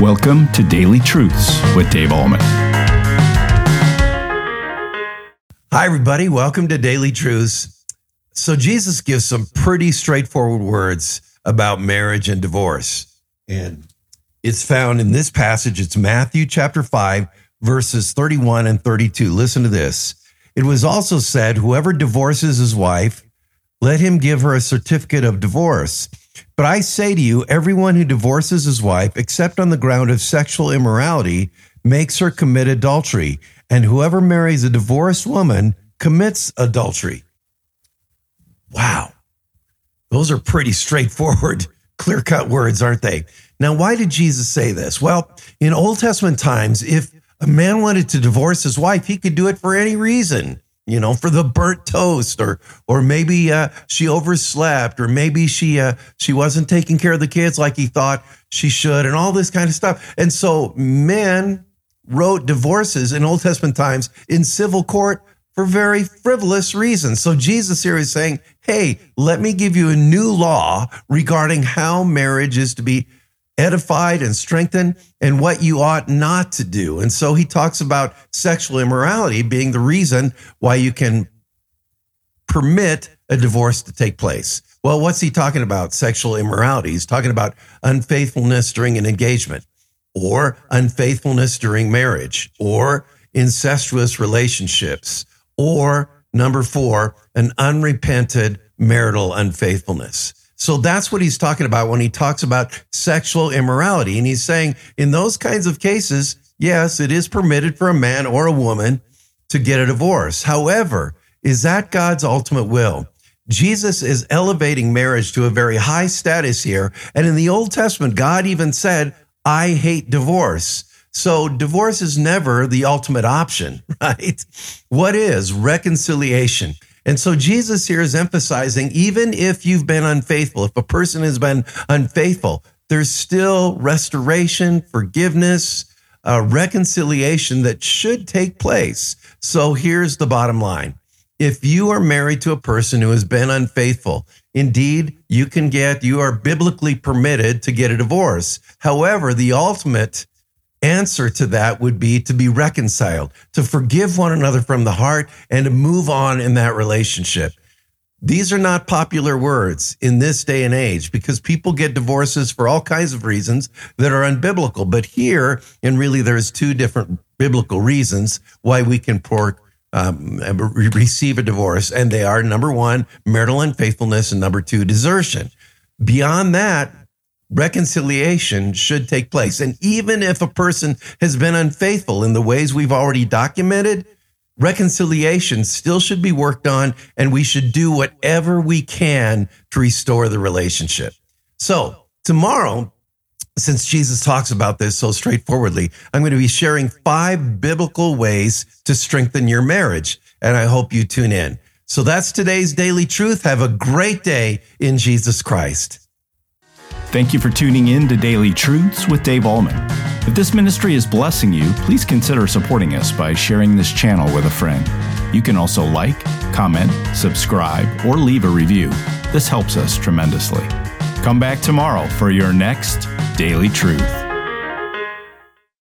Welcome to Daily Truths with Dave Ahlman. Hi, everybody. Welcome to Daily Truths. So, Jesus gives some pretty straightforward words about marriage and divorce. And it's found in this passage. It's Matthew chapter 5, verses 31 and 32. Listen to this. It was also said, Whoever divorces his wife, let him give her a certificate of divorce. But I say to you, everyone who divorces his wife, except on the ground of sexual immorality, makes her commit adultery. And whoever marries a divorced woman commits adultery. Wow. Those are pretty straightforward, clear cut words, aren't they? Now, why did Jesus say this? Well, in Old Testament times, if a man wanted to divorce his wife, he could do it for any reason you know, for the burnt toast, or or maybe uh, she overslept, or maybe she uh, she wasn't taking care of the kids like he thought she should, and all this kind of stuff. And so men wrote divorces in Old Testament times in civil court for very frivolous reasons. So Jesus here is saying, "Hey, let me give you a new law regarding how marriage is to be edified and strengthened and what you ought not to do. And so he talks about sexual immorality being the reason why you can permit a divorce to take place. Well, what's he talking about? Sexual immorality. He's talking about unfaithfulness during an engagement or unfaithfulness during marriage or incestuous relationships or number four, an unrepented marital unfaithfulness. So that's what he's talking about when he talks about sexual immorality. And he's saying in those kinds of cases, yes, it is permitted for a man or a woman to get a divorce. However, is that God's ultimate will? Jesus is elevating marriage to a very high status here. And in the Old Testament, God even said, I hate divorce. So divorce is never the ultimate option, right? What is reconciliation? And so Jesus here is emphasizing even if you've been unfaithful, if a person has been unfaithful, there's still restoration, forgiveness, uh, reconciliation that should take place. So here's the bottom line. If you are married to a person who has been unfaithful, indeed, you can get, you are biblically permitted to get a divorce. However, the ultimate answer to that would be to be reconciled, to forgive one another from the heart, and to move on in that relationship. These are not popular words in this day and age because people get divorces for all kinds of reasons that are unbiblical. But here, and really, there's two different biblical reasons why we can pour, um, receive a divorce, and they are number one, marital unfaithfulness, and number two, desertion. Beyond that, reconciliation should take place. And even if a person has been unfaithful in the ways we've already documented, reconciliation still should be worked on, and we should do whatever we can to restore the relationship. So, tomorrow, since Jesus talks about this so straightforwardly, I'm going to be sharing five biblical ways to strengthen your marriage. And I hope you tune in. So that's today's daily truth. Have a great day in Jesus Christ. Thank you for tuning in to Daily Truths with Dave Ahlman. If this ministry is blessing you, please consider supporting us by sharing this channel with a friend. You can also like, comment, subscribe, or leave a review. This helps us tremendously. Come back tomorrow for your next Daily Truth.